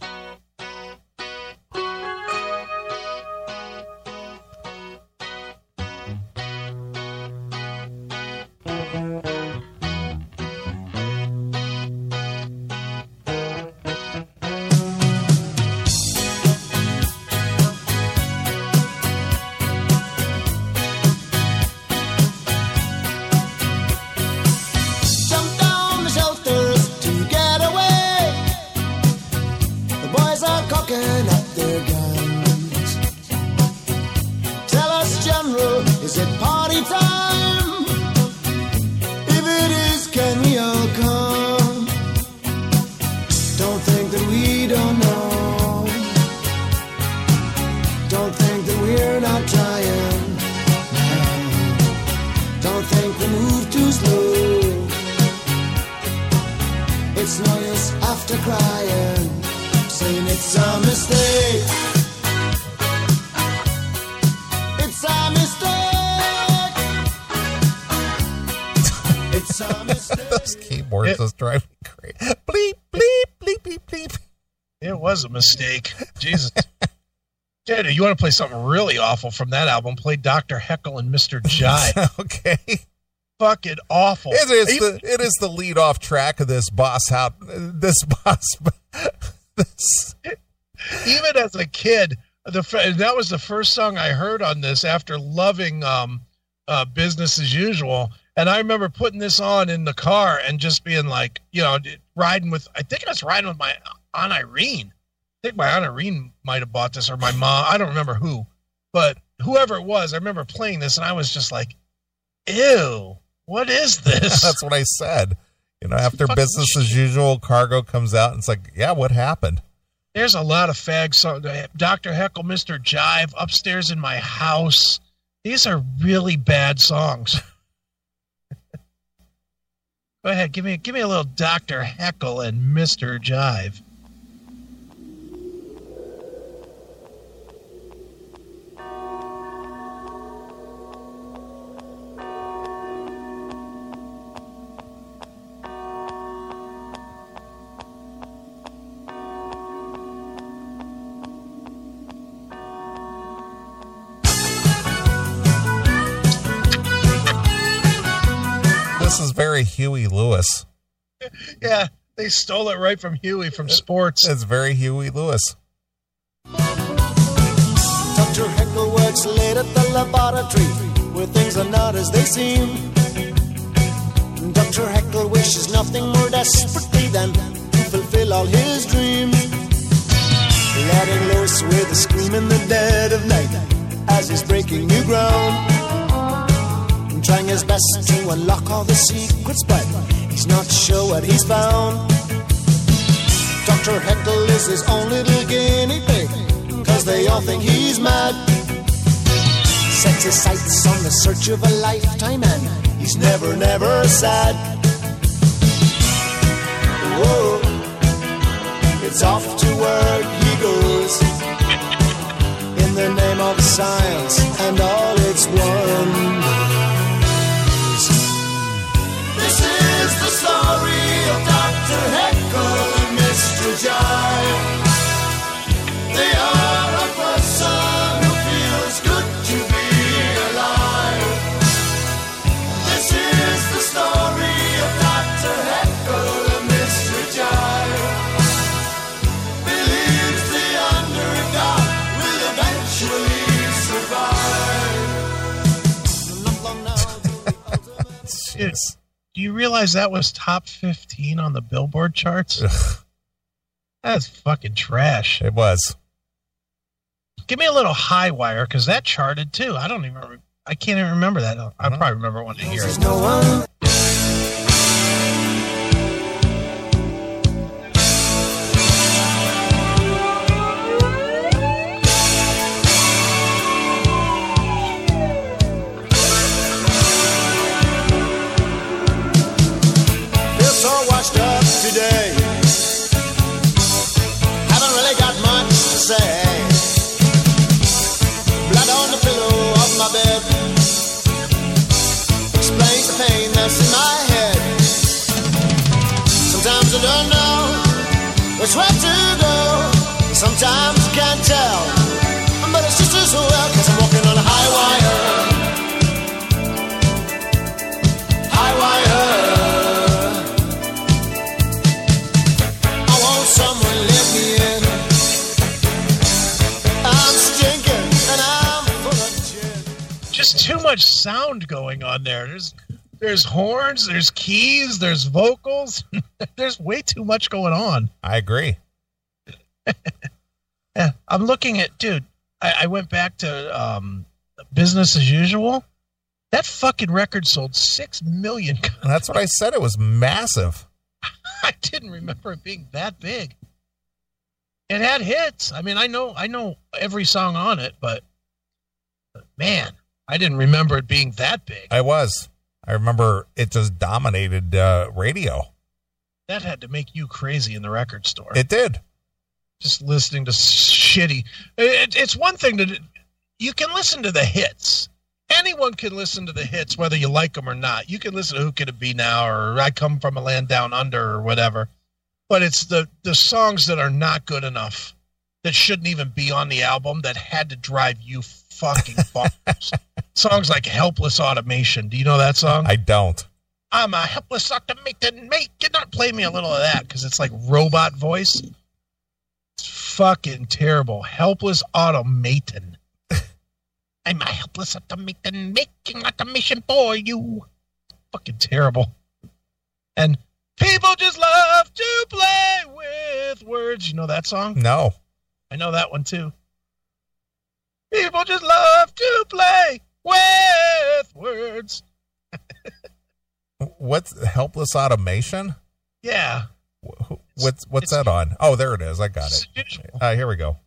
Just crazy. Bleep bleep bleep bleep bleep. It was a mistake. Jesus. Dude, you want to play something really awful from that album? Play Dr. Heckle and Mr. Jive. okay. Fucking awful. It is Even- the it is the lead off track of this boss out this boss this even as a kid, the that was the first song I heard on this after loving um, uh, business as usual. And I remember putting this on in the car and just being like, you know, riding with. I think I was riding with my aunt Irene. I think my aunt Irene might have bought this or my mom. I don't remember who, but whoever it was, I remember playing this and I was just like, "Ew, what is this?" that's what I said. You know, after business as usual, cargo comes out and it's like, yeah, what happened? There's a lot of fag songs. Uh, Dr. Heckle, Mr. Jive, Upstairs in My House. These are really bad songs. Go ahead, give me give me a little Dr. Heckle and Mr. Jive. Very Huey Lewis. Yeah, they stole it right from Huey from sports. It's very Huey Lewis. Dr. Heckle works late at the laboratory where things are not as they seem. Dr. Heckle wishes nothing more desperately than to fulfill all his dreams. Letting loose with a scream in the dead of night as he's breaking new ground. Trying his best to unlock all the secrets, but he's not sure what he's found. Dr. Heckyll is his own little guinea pig, cause they all think he's mad. Sets his sights on the search of a lifetime, and he's never, never sad. Whoa, it's off to work he goes. In the name of science and all Dr. Heckyll and Mr. Jive. They are a person who feels good to be alive. This is the story of Dr. Heckyll and Mr. Jive. Believes the underdog will eventually survive. Do you realize that was top 15 on the Billboard charts? Ugh, That's fucking trash. it was. Give me a little high wire because that charted too. I don't even. I can't even remember that. I Uh-huh. probably remember when I hear it. Which way to go. Sometimes I can't tell. But it's just as well, cause I'm walking on a high wire. High wire. I want someone let me in. I'm stinking and I'm full of gin. Just too much sound going on there. There's there's horns, there's keys, there's vocals. there's way too much going on. I agree. Yeah, I'm looking at dude. I, I went back to um, business as usual. That fucking record sold six million. And that's what I said. It was massive. I didn't remember it being that big. It had hits. I mean, I know I know every song on it, but but man, I didn't remember it being that big. I was. I remember it just dominated uh, radio. That had to make you crazy in the record store. It did. Just listening to shitty. It, it's one thing to you can listen to the hits. Anyone can listen to the hits, whether you like them or not. You can listen to "Who Could It Be Now" or "I Come From a Land Down Under" or whatever. But it's the the songs that are not good enough, that shouldn't even be on the album, that had to drive you fucking bonkers. songs like "Helpless Automation." Do you know that song? I don't. I'm a helpless automated mate. Can not play me a little of that because it's like robot voice. It's fucking terrible. Helpless automaton. I'm a helpless automaton making automation for you. Fucking terrible. And people just love to play with words. You know that song? No. I know that one too. People just love to play with words. What's helpless automation? Yeah. What's what's it's- that on? Oh, there it is. I got it. Uh, here we go.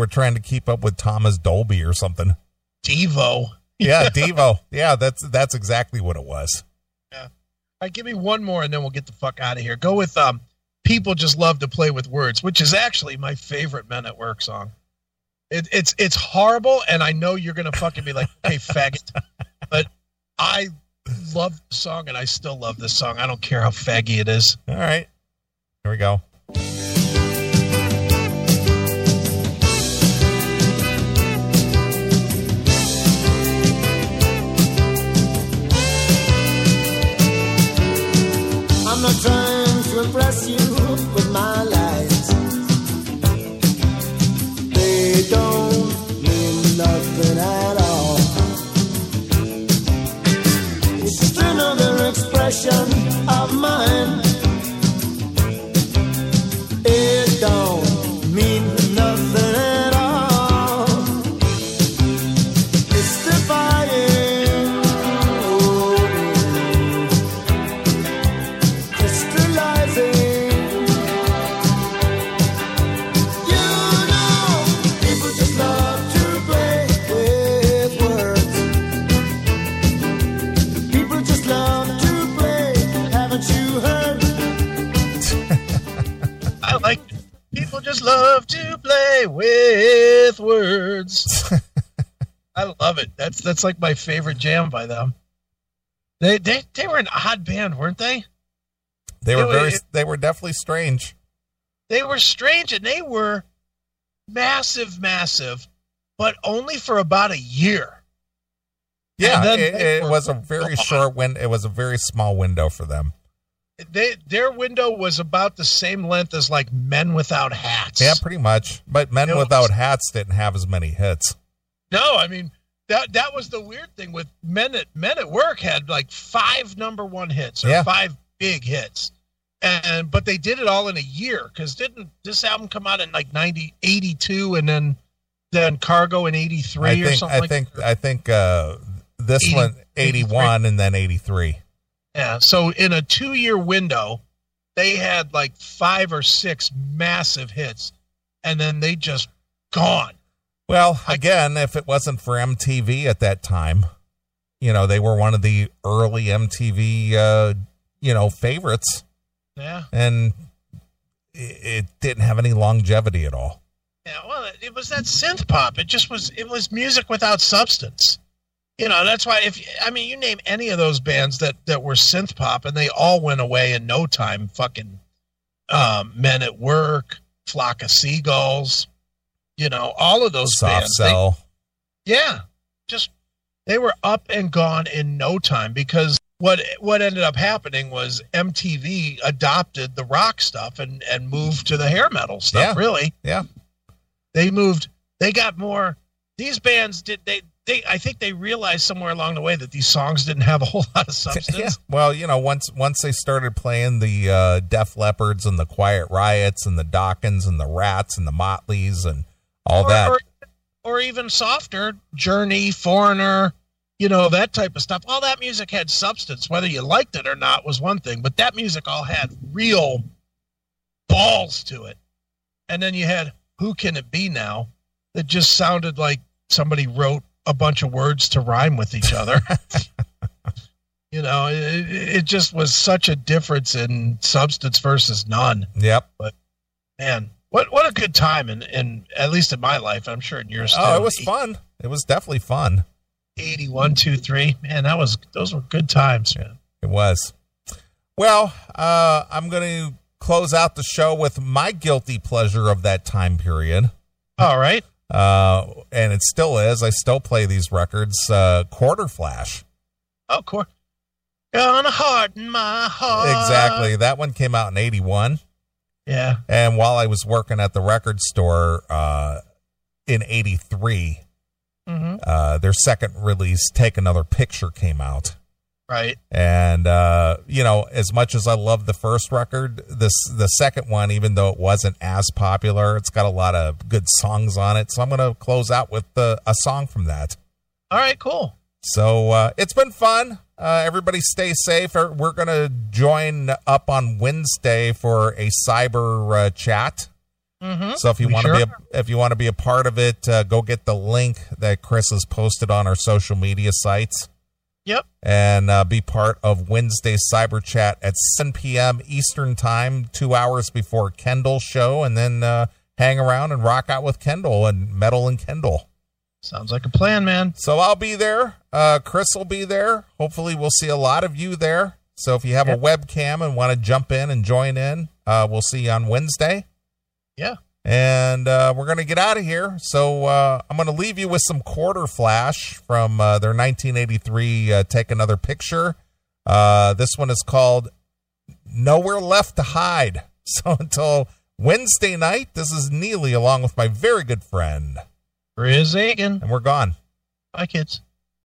Were trying to keep up with Thomas Dolby or something. Devo. Yeah, Devo. Yeah, that's that's exactly what it was. Yeah. All right, give me one more and then we'll get the fuck out of here. Go with um People Just Love to Play with Words, which is actually my favorite Men at Work song. It, it's it's horrible, and I know you're gonna fucking be like, hey faggot. But I love the song and I still love this song. I don't care how faggy it is. All right. Here we go. Expression of mine. It don't love to play with words. I love it. That's that's like my favorite jam by them. They they they were an odd band, weren't they? They were very. it- They were definitely strange. They were strange and they were massive, massive, but only for about a year. Yeah, it, it was a very short win. It was a very small window for them. They their window was about the same length as like Men Without Hats. Yeah, pretty much. But Men It was- Without Hats didn't have as many hits. No, I mean that that was the weird thing with Men at Men at Work had like five number one hits or Yeah. five big hits. And but they did it all in a year because didn't this album come out in like 90, 82 and then then Cargo in eighty three I three or something I like think. that? I think uh, this 80 one, eighty-one, and then eighty-three. Yeah. So in a two year window, they had like five or six massive hits, and then they just gone. Well, again, if it wasn't for MTV at that time, you know, they were one of the early MTV, uh, you know, favorites, Yeah. and it, it didn't have any longevity at all. Yeah, well, it- it was that synth pop. It just was. It was music without substance. You know, that's why. If I mean, you name any of those bands that that were synth pop, and they all went away in no time. Fucking um, Men at Work, Flock of Seagulls. You know, all of those Soft bands. they- Cell. yeah, just they were up and gone in no time because what what ended up happening was MTV adopted the rock stuff and and moved to the hair metal stuff. Yeah. Really, Yeah. they moved they got more these bands did they they i think they realized somewhere along the way that these songs didn't have a whole lot of substance Yeah. Well, you know, once once they started playing the uh, Def Leppards and the Quiet Riots and the Dokkens and the Ratts and the Motleys and all or, that. or, or even softer journey foreigner you know that type of stuff all that music had substance whether you liked it or not was one thing but that music all had real balls to it and then you had who can it be now that just sounded like somebody wrote a bunch of words to rhyme with each other you know it, it just was such a difference in substance versus none yep. But man what what a good time in, in at least in my life i'm sure in yours too. Oh, too. it was fun. It was definitely fun. 81 2 3 man that was those were good times man It was. Well, uh, I'm going to close out the show with my guilty pleasure of that time period. all right Uh, and it still is. I still play these records. Uh, Quarterflash. oh course gonna harden my heart exactly. That one came out in 81. yeah And while I was working at the record store uh, in 83, hmm uh, their second release, Take Another Picture, came out. Right And uh, you know, as much as I love the first record, this the second one, even though it wasn't as popular, it's got a lot of good songs on it. So I'm going to close out with uh, a song from that. all right cool So uh, it's been fun. Uh, everybody stay safe. Uh, We're going to join up on Wednesday for a cyber uh, chat. mm-hmm. So if you want to sure be a, if you want to be a part of it, uh, go get the link that Chris has posted on our social media sites yep and uh, be part of Wednesday's cyber chat at 7 p.m. Eastern time, two hours before Kendall's show, and then uh, hang around and rock out with Kendall and Metal and Kendall. sounds like a plan man So I'll be there. Uh, Chris will be there. Hopefully, we'll see a lot of you there. So if you have a webcam and want to jump in and join in, uh, we'll see you on Wednesday. yeah And uh, we're going to get out of here. So uh, I'm going to leave you with some Quarterflash from uh, their 1983 uh, Take Another Picture. Uh, this one is called Nowhere Left to Hide. So until Wednesday night, this is Neeley along with my very good friend. Chris Akin. And we're gone. Bye, kids.